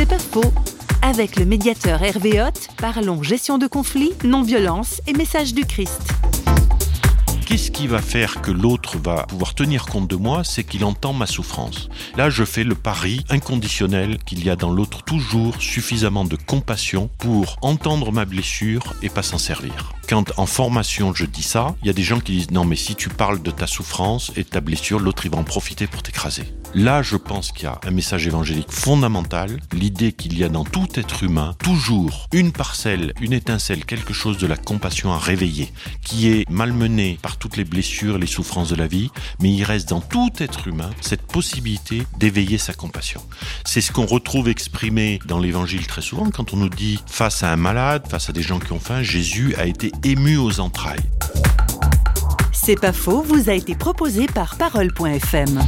C'est pas faux. Avec le médiateur Hervé Hoth, parlons gestion de conflits, non-violence et message du Christ. Qu'est-ce qui va faire que l'autre va pouvoir tenir compte de moi? C'est qu'il entend ma souffrance. Là, je fais le pari inconditionnel qu'il y a dans l'autre toujours suffisamment de compassion pour entendre ma blessure et pas s'en servir. Quand en formation je dis ça, il y a des gens qui disent non mais si tu parles de ta souffrance et de ta blessure, l'autre il va en profiter pour t'écraser. Là, je pense qu'il y a un message évangélique fondamental, l'idée qu'il y a dans tout être humain toujours une parcelle, une étincelle, quelque chose de la compassion à réveiller, qui est malmené par toutes les blessures, les souffrances de la vie, mais il reste dans tout être humain cette possibilité d'éveiller sa compassion. C'est ce qu'on retrouve exprimé dans l'évangile très souvent quand on nous dit face à un malade, face à des gens qui ont faim, Jésus a été ému aux entrailles. C'est pas faux, vous a été proposé par parole.fm.